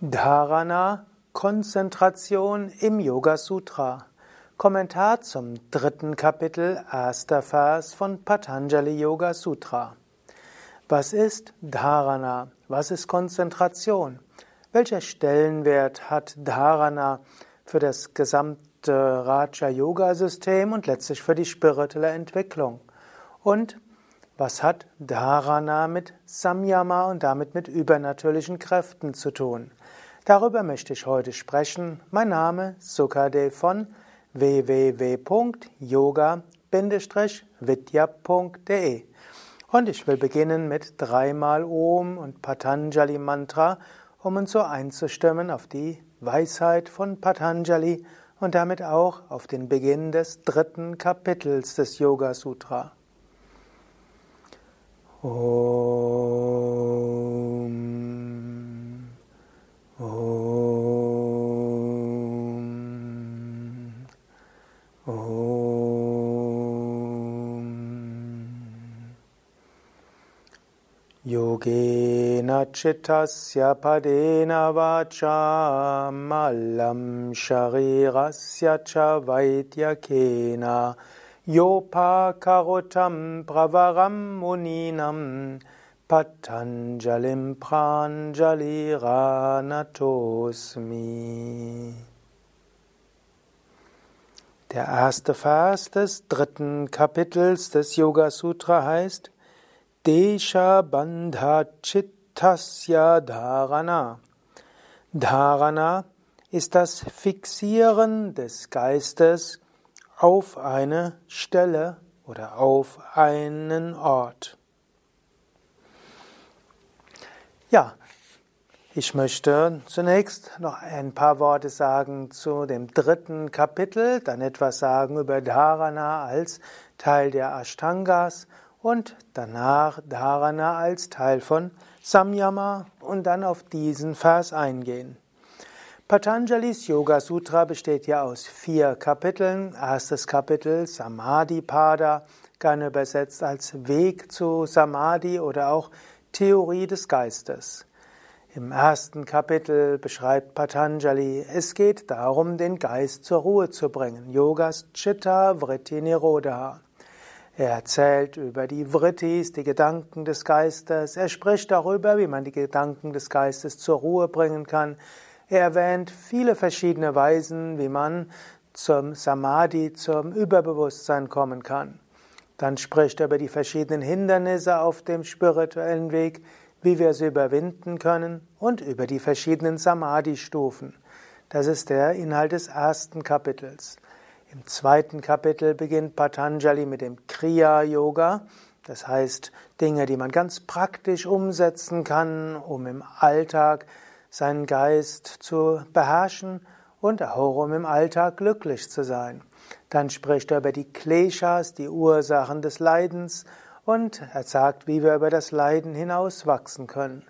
Dharana, Konzentration im Yoga Sutra. Kommentar zum dritten Kapitel, erster Vers von Patanjali Yoga Sutra. Was ist Dharana? Was ist Konzentration? Welcher Stellenwert hat Dharana für das gesamte Raja Yoga System und letztlich für die spirituelle Entwicklung? Und was hat Dharana mit Samyama und damit mit übernatürlichen Kräften zu tun? Darüber möchte ich heute sprechen. Mein Name Sukadev von www.yoga-vidya.de und ich will beginnen mit dreimal Om und Patanjali Mantra, um uns so einzustimmen auf die Weisheit von Patanjali und damit auch auf den Beginn des dritten Kapitels des Yoga Sutra. Om. Om. Om. Yogena chittasya padena vacha malam sharirasya cha vaidyakena Yopakarotam Pravaram Muninam Patanjalim Pranjaliranatosmi. Der erste Vers des dritten Kapitels des Yoga Sutra heißt Desha Bandha Chittasya Dharana. Dharana ist das Fixieren des Geistes auf eine Stelle oder auf einen Ort. Ja, ich möchte zunächst noch ein paar Worte sagen zu dem dritten Kapitel, dann etwas sagen über Dharana als Teil der Ashtangas und danach Dharana als Teil von Samyama und dann auf diesen Vers eingehen. Patanjalis Yoga Sutra besteht ja aus vier Kapiteln. Erstes Kapitel Samadhi Pada, gerne übersetzt als Weg zu Samadhi oder auch Theorie des Geistes. Im ersten Kapitel beschreibt Patanjali, es geht darum, den Geist zur Ruhe zu bringen. Yogas Chitta Vritti Nirodha. Er erzählt über die Vrittis, die Gedanken des Geistes. Er spricht darüber, wie man die Gedanken des Geistes zur Ruhe bringen kann. Er erwähnt viele verschiedene Weisen, wie man zum Samadhi, zum Überbewusstsein kommen kann. Dann spricht er über die verschiedenen Hindernisse auf dem spirituellen Weg, wie wir sie überwinden können und über die verschiedenen Samadhi-Stufen. Das ist der Inhalt des ersten Kapitels. Im zweiten Kapitel beginnt Patanjali mit dem Kriya-Yoga, das heißt Dinge, die man ganz praktisch umsetzen kann, um im Alltag seinen Geist zu beherrschen und auch um im Alltag glücklich zu sein. Dann spricht er über die Kleshas, die Ursachen des Leidens, und er sagt, wie wir über das Leiden hinauswachsen können.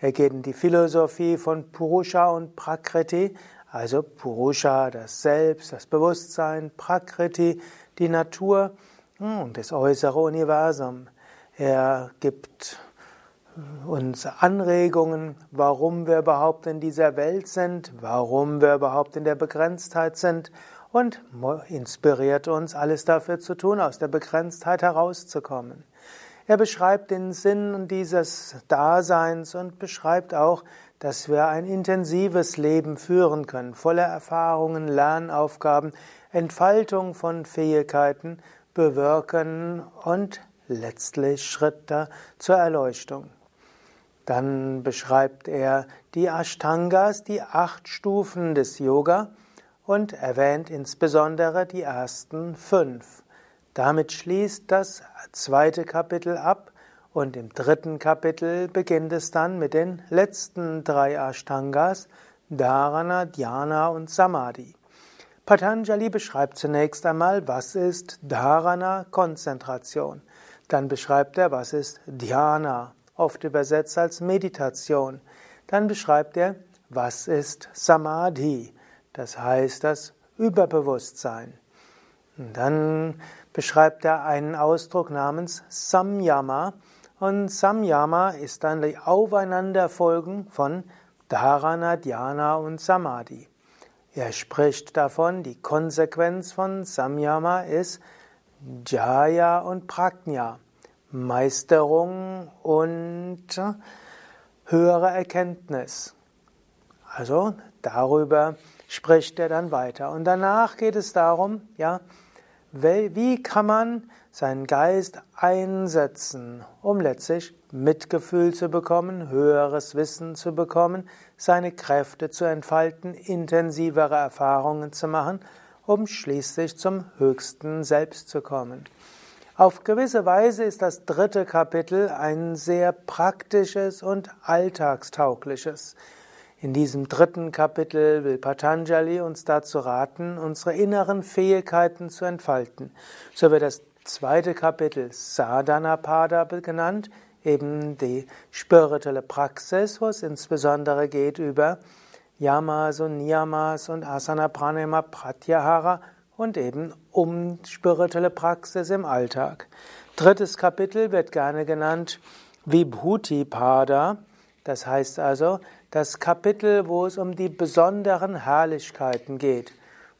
Er geht in die Philosophie von Purusha und Prakriti, also Purusha, das Selbst, das Bewusstsein, Prakriti, die Natur hm, und das äußere Universum. Er gibt uns Anregungen, warum wir überhaupt in dieser Welt sind, warum wir überhaupt in der Begrenztheit sind und inspiriert uns, alles dafür zu tun, aus der Begrenztheit herauszukommen. Er beschreibt den Sinn dieses Daseins und beschreibt auch, dass wir ein intensives Leben führen können, voller Erfahrungen, Lernaufgaben, Entfaltung von Fähigkeiten bewirken und letztlich Schritte zur Erleuchtung. Dann beschreibt er die Ashtangas, die acht Stufen des Yoga und erwähnt insbesondere die ersten fünf. Damit schließt das zweite Kapitel ab und im dritten Kapitel beginnt es dann mit den letzten drei Ashtangas, Dharana, Dhyana und Samadhi. Patanjali beschreibt zunächst einmal, was ist Dharana, Konzentration. Dann beschreibt er, was ist Dhyana, oft übersetzt als Meditation. Dann beschreibt er, was ist Samadhi, das heißt das Überbewusstsein. Und dann beschreibt er einen Ausdruck namens Samyama. Und Samyama ist dann die Aufeinanderfolgen von Dharana, Dhyana und Samadhi. Er spricht davon, die Konsequenz von Samyama ist Jaya und Prajna, Meisterung und höhere Erkenntnis. Also darüber spricht er dann weiter. Und danach geht es darum, ja, wie kann man seinen Geist einsetzen, um letztlich Mitgefühl zu bekommen, höheres Wissen zu bekommen, seine Kräfte zu entfalten, intensivere Erfahrungen zu machen, um schließlich zum höchsten Selbst zu kommen. Auf gewisse Weise ist das dritte Kapitel ein sehr praktisches und alltagstaugliches. In diesem dritten Kapitel will Patanjali uns dazu raten, unsere inneren Fähigkeiten zu entfalten. So wird das zweite Kapitel Sadhanapada genannt, eben die spirituelle Praxis, wo es insbesondere geht über Yamas und Niyamas und Asana Pranayama Pratyahara und eben um spirituelle Praxis im Alltag. Drittes Kapitel wird gerne genannt Vibhuti Pada, das heißt also das Kapitel, wo es um die besonderen Herrlichkeiten geht.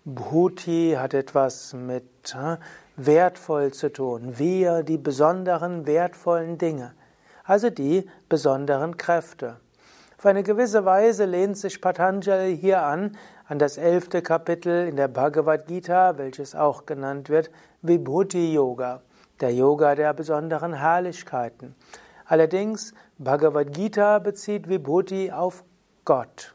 Bhuti hat etwas mit äh, wertvoll zu tun. Wir, die besonderen wertvollen Dinge. Also die besonderen Kräfte. Auf eine gewisse Weise lehnt sich Patanjali hier an, an das elfte Kapitel in der Bhagavad Gita, welches auch genannt wird Vibhuti Yoga, der Yoga der besonderen Herrlichkeiten. Allerdings, Bhagavad Gita bezieht Vibhuti auf Gott.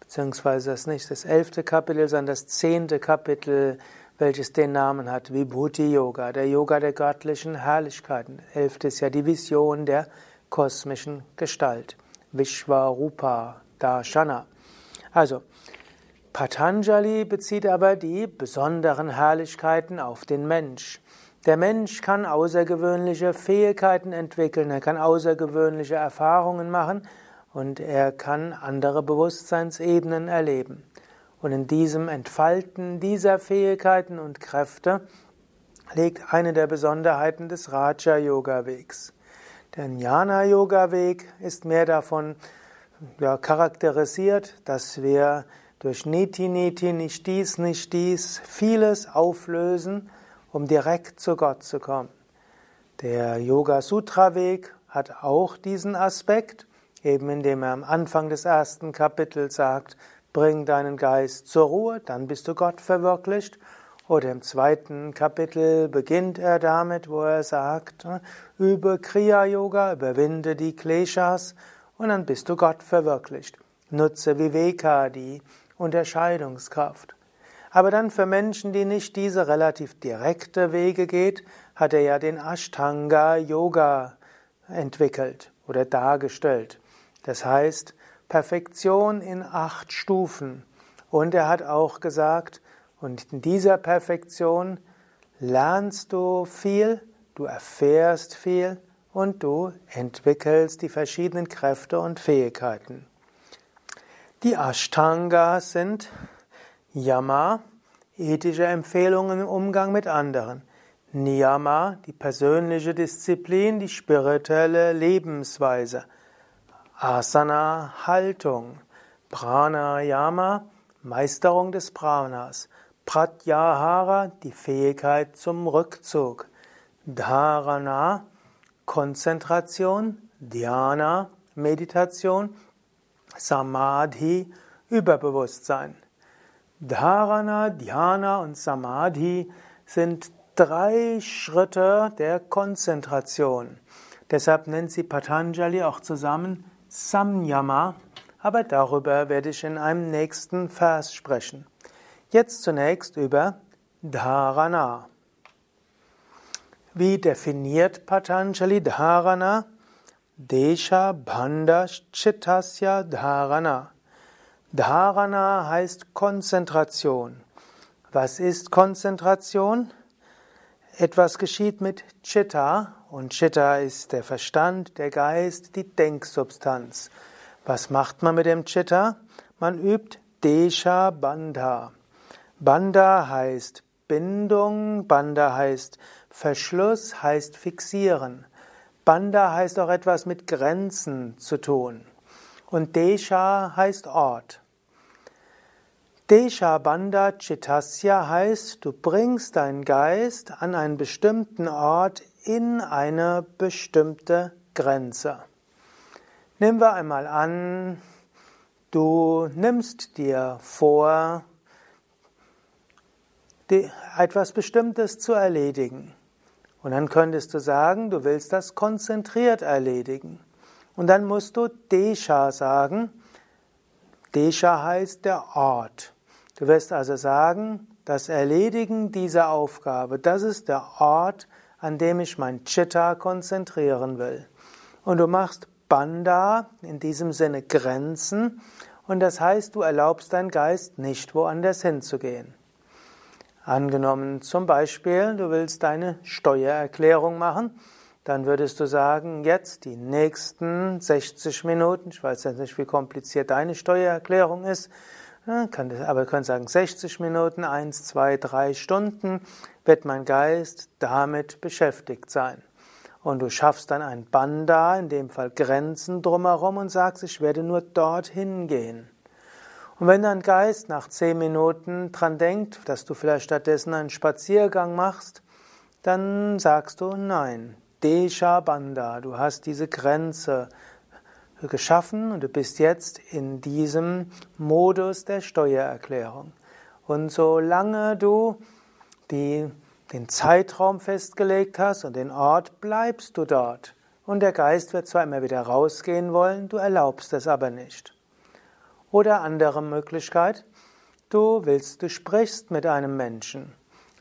Beziehungsweise das nicht das elfte Kapitel, sondern das zehnte Kapitel, welches den Namen hat, Vibhuti Yoga, der Yoga der göttlichen Herrlichkeiten. Elfte ist ja die Vision der kosmischen Gestalt. Vishwarupa Darshana. Also, Patanjali bezieht aber die besonderen Herrlichkeiten auf den Mensch. Der Mensch kann außergewöhnliche Fähigkeiten entwickeln, er kann außergewöhnliche Erfahrungen machen und er kann andere Bewusstseinsebenen erleben. Und in diesem Entfalten dieser Fähigkeiten und Kräfte liegt eine der Besonderheiten des Raja-Yoga-Wegs. Der Jnana-Yoga-Weg ist mehr davon ja, charakterisiert, dass wir durch Niti Niti, nicht dies, nicht dies, vieles auflösen um direkt zu Gott zu kommen. Der Yoga Sutra Weg hat auch diesen Aspekt, eben indem er am Anfang des ersten Kapitels sagt, bring deinen Geist zur Ruhe, dann bist du Gott verwirklicht. Oder im zweiten Kapitel beginnt er damit, wo er sagt, übe Kriya Yoga, überwinde die Kleshas und dann bist du Gott verwirklicht. Nutze Viveka, die Unterscheidungskraft. Aber dann für Menschen, die nicht diese relativ direkte Wege geht, hat er ja den Ashtanga Yoga entwickelt oder dargestellt. Das heißt, Perfektion in acht Stufen. Und er hat auch gesagt, und in dieser Perfektion lernst du viel, du erfährst viel und du entwickelst die verschiedenen Kräfte und Fähigkeiten. Die Ashtangas sind Yama, ethische Empfehlungen im Umgang mit anderen. Niyama, die persönliche Disziplin, die spirituelle Lebensweise. Asana, Haltung. Pranayama, Meisterung des Pranas. Pratyahara, die Fähigkeit zum Rückzug. Dharana, Konzentration. Dhyana, Meditation. Samadhi, Überbewusstsein. Dharana, Dhyana und Samadhi sind drei Schritte der Konzentration. Deshalb nennt sie Patanjali auch zusammen Samyama, aber darüber werde ich in einem nächsten Vers sprechen. Jetzt zunächst über Dharana. Wie definiert Patanjali Dharana? Desha Bhanda Chittasya Dharana. Dharana heißt Konzentration. Was ist Konzentration? Etwas geschieht mit Chitta und Chitta ist der Verstand, der Geist, die Denksubstanz. Was macht man mit dem Chitta? Man übt Desha Bandha. Bandha heißt Bindung, Bandha heißt Verschluss, heißt fixieren. Bandha heißt auch etwas mit Grenzen zu tun. Und Desha heißt Ort. Desha Banda Chittasya heißt, du bringst deinen Geist an einen bestimmten Ort in eine bestimmte Grenze. Nehmen wir einmal an, du nimmst dir vor, etwas Bestimmtes zu erledigen. Und dann könntest du sagen, du willst das konzentriert erledigen. Und dann musst du Desha sagen. Desha heißt der Ort. Du wirst also sagen, das Erledigen dieser Aufgabe, das ist der Ort, an dem ich mein Chitta konzentrieren will. Und du machst Banda, in diesem Sinne Grenzen, und das heißt, du erlaubst dein Geist nicht woanders hinzugehen. Angenommen zum Beispiel, du willst deine Steuererklärung machen, dann würdest du sagen, jetzt die nächsten 60 Minuten, ich weiß jetzt nicht, wie kompliziert deine Steuererklärung ist, aber du könntest sagen, 60 Minuten, 1, 2, 3 Stunden wird mein Geist damit beschäftigt sein. Und du schaffst dann ein Banda, in dem Fall Grenzen drumherum und sagst, ich werde nur dorthin gehen. Und wenn dein Geist nach zehn Minuten dran denkt, dass du vielleicht stattdessen einen Spaziergang machst, dann sagst du nein. Desha Banda, du hast diese Grenze geschaffen und du bist jetzt in diesem Modus der Steuererklärung. Und solange du die, den Zeitraum festgelegt hast und den Ort, bleibst du dort. Und der Geist wird zwar immer wieder rausgehen wollen, du erlaubst es aber nicht. Oder andere Möglichkeit, du willst, du sprichst mit einem Menschen.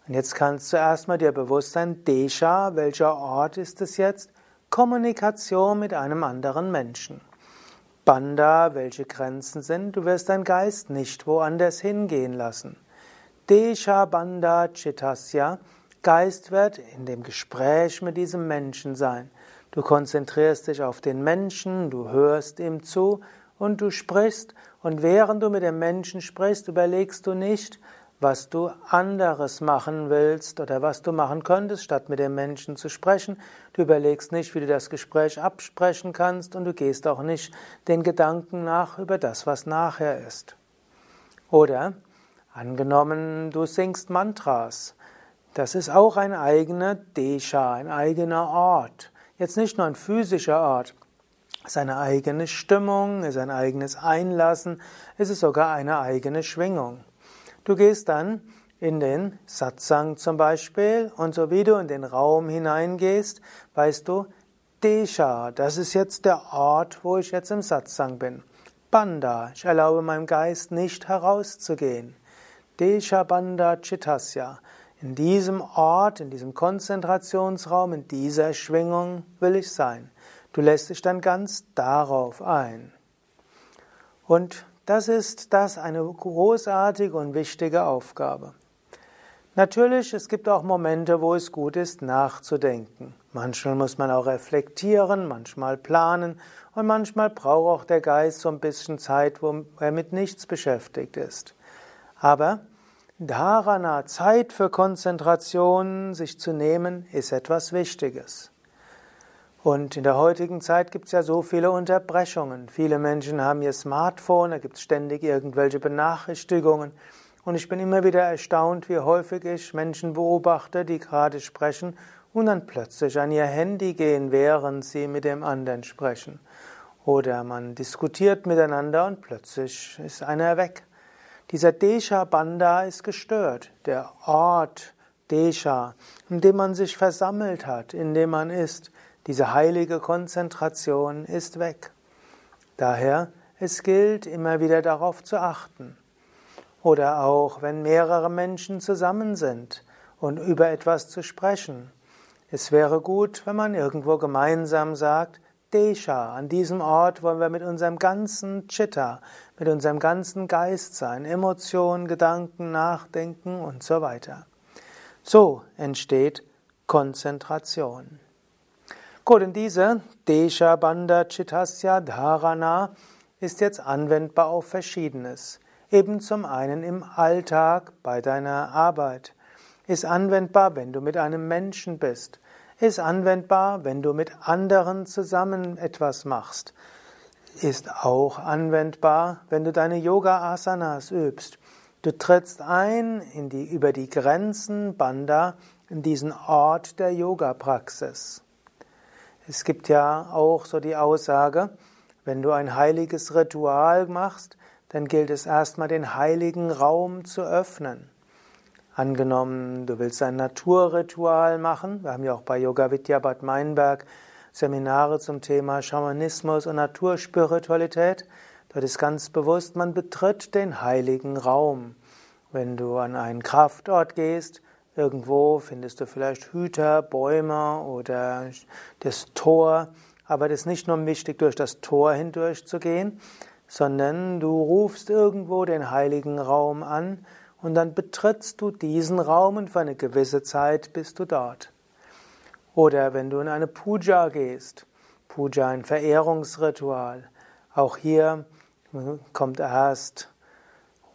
Und jetzt kannst du erstmal dir bewusst sein, Desha, welcher Ort ist es jetzt? Kommunikation mit einem anderen Menschen. Banda, welche Grenzen sind, du wirst dein Geist nicht woanders hingehen lassen. Desha Banda Chittasya, Geist wird in dem Gespräch mit diesem Menschen sein. Du konzentrierst dich auf den Menschen, du hörst ihm zu und du sprichst und während du mit dem Menschen sprichst, überlegst du nicht, was du anderes machen willst oder was du machen könntest, statt mit dem Menschen zu sprechen. Du überlegst nicht, wie du das Gespräch absprechen kannst und du gehst auch nicht den Gedanken nach über das, was nachher ist. Oder angenommen, du singst Mantras. Das ist auch ein eigener Desha, ein eigener Ort. Jetzt nicht nur ein physischer Ort, ist eine eigene Stimmung, ist ein eigenes Einlassen, ist es sogar eine eigene Schwingung. Du gehst dann in den Satsang zum Beispiel und so wie du in den Raum hineingehst, weißt du, Desha, das ist jetzt der Ort, wo ich jetzt im Satsang bin. Banda, ich erlaube meinem Geist nicht herauszugehen. Desha Banda Chittasya. In diesem Ort, in diesem Konzentrationsraum, in dieser Schwingung will ich sein. Du lässt dich dann ganz darauf ein. Und das ist das eine großartige und wichtige Aufgabe. Natürlich, es gibt auch Momente, wo es gut ist, nachzudenken. Manchmal muss man auch reflektieren, manchmal planen und manchmal braucht auch der Geist so ein bisschen Zeit, wo er mit nichts beschäftigt ist. Aber Dharana, Zeit für Konzentration, sich zu nehmen, ist etwas Wichtiges. Und in der heutigen Zeit gibt es ja so viele Unterbrechungen. Viele Menschen haben ihr Smartphone, da gibt es ständig irgendwelche Benachrichtigungen. Und ich bin immer wieder erstaunt, wie häufig ich Menschen beobachte, die gerade sprechen und dann plötzlich an ihr Handy gehen, während sie mit dem anderen sprechen. Oder man diskutiert miteinander und plötzlich ist einer weg. Dieser Desha Banda ist gestört. Der Ort Desha, in dem man sich versammelt hat, in dem man ist, diese heilige Konzentration ist weg. Daher, es gilt immer wieder darauf zu achten. Oder auch, wenn mehrere Menschen zusammen sind und über etwas zu sprechen. Es wäre gut, wenn man irgendwo gemeinsam sagt, Desha, an diesem Ort wollen wir mit unserem ganzen Chitta, mit unserem ganzen Geist sein, Emotionen, Gedanken, Nachdenken und so weiter. So entsteht Konzentration. Gut, und diese Desha Bandha Chittasya Dharana ist jetzt anwendbar auf Verschiedenes. Eben zum einen im Alltag, bei deiner Arbeit. Ist anwendbar, wenn du mit einem Menschen bist. Ist anwendbar, wenn du mit anderen zusammen etwas machst. ist auch anwendbar, wenn du deine Yoga-Asanas übst. Du trittst ein in die, über die Grenzen Banda in diesen Ort der Yoga-Praxis. Es gibt ja auch so die Aussage, wenn du ein heiliges Ritual machst, dann gilt es erstmal den heiligen Raum zu öffnen. Angenommen, du willst ein Naturritual machen, wir haben ja auch bei Yoga Vidya Bad Meinberg Seminare zum Thema Schamanismus und Naturspiritualität. Dort ist ganz bewusst, man betritt den heiligen Raum. Wenn du an einen Kraftort gehst, irgendwo findest du vielleicht Hüter, Bäume oder das Tor, aber es ist nicht nur wichtig, durch das Tor hindurch zu gehen, sondern du rufst irgendwo den heiligen Raum an und dann betrittst du diesen Raum und für eine gewisse Zeit bist du dort. Oder wenn du in eine Puja gehst, Puja ein Verehrungsritual, auch hier kommt erst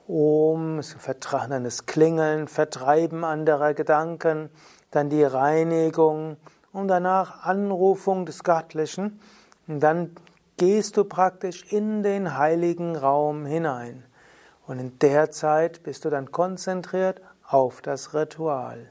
Om, das Klingeln, Vertreiben anderer Gedanken, dann die Reinigung und danach Anrufung des Göttlichen. Und dann gehst du praktisch in den heiligen Raum hinein. Und in der Zeit bist du dann konzentriert auf das Ritual.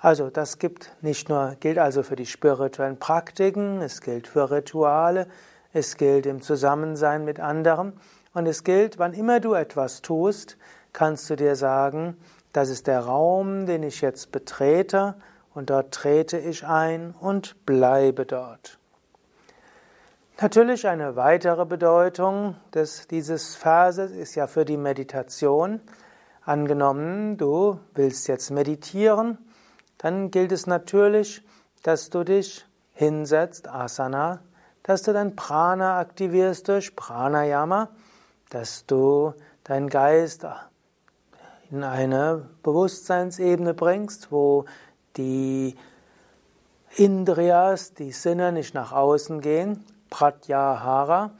Also das gibt nicht nur, gilt also für die spirituellen Praktiken, es gilt für Rituale, es gilt im Zusammensein mit anderen und es gilt, wann immer du etwas tust, kannst du dir sagen, das ist der Raum, den ich jetzt betrete und dort trete ich ein und bleibe dort. Natürlich eine weitere Bedeutung des, dieses Verses ist ja für die Meditation. Angenommen, du willst jetzt meditieren, dann gilt es natürlich, dass du dich hinsetzt, Asana, dass du dein Prana aktivierst durch Pranayama, dass du deinen Geist in eine Bewusstseinsebene bringst, wo die Indriyas, die Sinne nicht nach außen gehen, Pratyahara.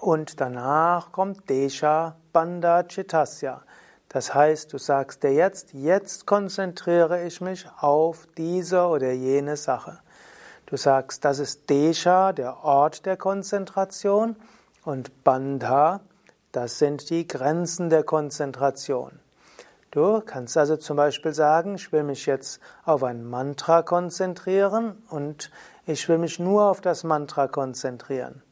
Und danach kommt Desha Banda Chitasya. Das heißt, du sagst dir jetzt, jetzt konzentriere ich mich auf diese oder jene Sache. Du sagst, das ist Desha, der Ort der Konzentration, und Bandha, das sind die Grenzen der Konzentration. Du kannst also zum Beispiel sagen, ich will mich jetzt auf ein Mantra konzentrieren und ich will mich nur auf das Mantra konzentrieren.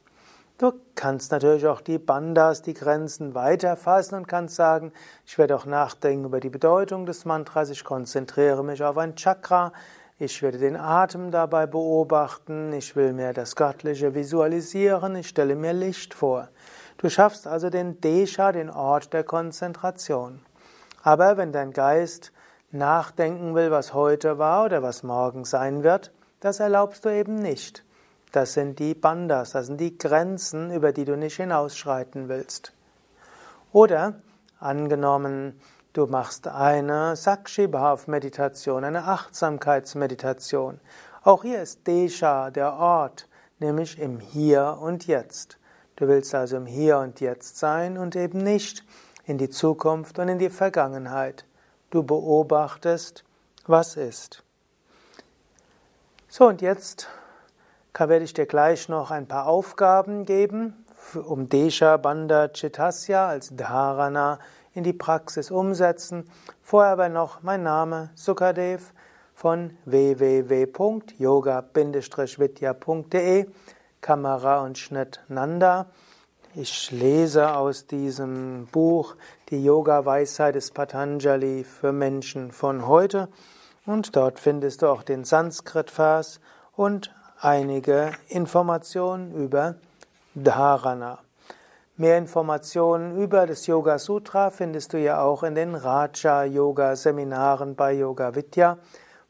Du kannst natürlich auch die Bandas, die Grenzen weiterfassen und kannst sagen, ich werde auch nachdenken über die Bedeutung des Mantras, ich konzentriere mich auf ein Chakra, ich werde den Atem dabei beobachten, ich will mir das Göttliche visualisieren, ich stelle mir Licht vor. Du schaffst also den Desha, den Ort der Konzentration. Aber wenn dein Geist nachdenken will, was heute war oder was morgen sein wird, das erlaubst du eben nicht. Das sind die Bandas, das sind die Grenzen, über die du nicht hinausschreiten willst. Oder angenommen, du machst eine Sakshibhav-Meditation, eine Achtsamkeitsmeditation. Auch hier ist Desha der Ort, nämlich im Hier und Jetzt. Du willst also im Hier und Jetzt sein und eben nicht in die Zukunft und in die Vergangenheit. Du beobachtest, was ist. So, und jetzt werde ich dir gleich noch ein paar Aufgaben geben, um Desha Bandha Chitasya als Dharana in die Praxis umsetzen. Vorher aber noch mein Name Sukadev von www.yoga-vidya.de Kamera und Schnitt Nanda. Ich lese aus diesem Buch die Yoga-Weisheit des Patanjali für Menschen von heute. Und dort findest du auch den Sanskrit-Vers und einige Informationen über Dharana. Mehr Informationen über das Yoga Sutra findest du ja auch in den Raja Yoga Seminaren bei Yoga Vidya.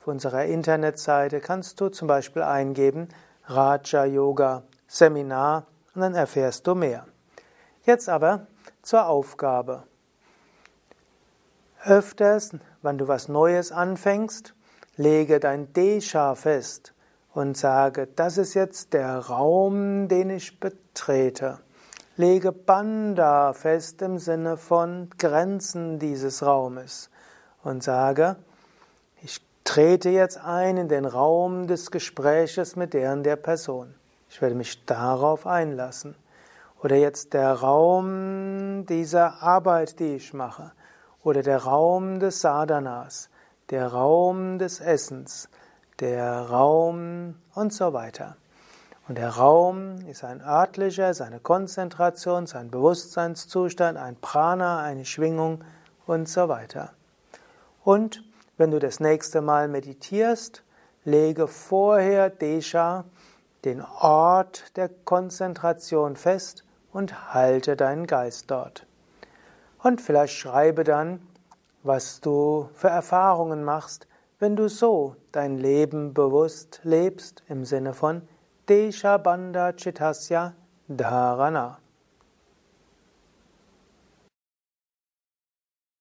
Auf unserer Internetseite kannst du zum Beispiel eingeben Raja Yoga Seminar und dann erfährst du mehr. Jetzt aber zur Aufgabe. Öfters, wenn du was Neues anfängst, lege dein Desha fest und sage, das ist jetzt der Raum, den ich betrete. Lege Banda fest im Sinne von Grenzen dieses Raumes und sage, ich trete jetzt ein in den Raum des Gespräches mit der und der Person. Ich werde mich darauf einlassen. Oder jetzt der Raum dieser Arbeit, die ich mache. Oder der Raum des Sadhanas. Der Raum des Essens. Der Raum und so weiter. Und der Raum ist ein örtlicher, seine Konzentration, sein Bewusstseinszustand, ein Prana, eine Schwingung und so weiter. Und wenn du das nächste Mal meditierst, lege vorher Desha, den Ort der Konzentration fest und halte deinen Geist dort. Und vielleicht schreibe dann, was du für Erfahrungen machst, wenn du so dein Leben bewusst lebst, im Sinne von Desha Bandha Chittasya Dharana.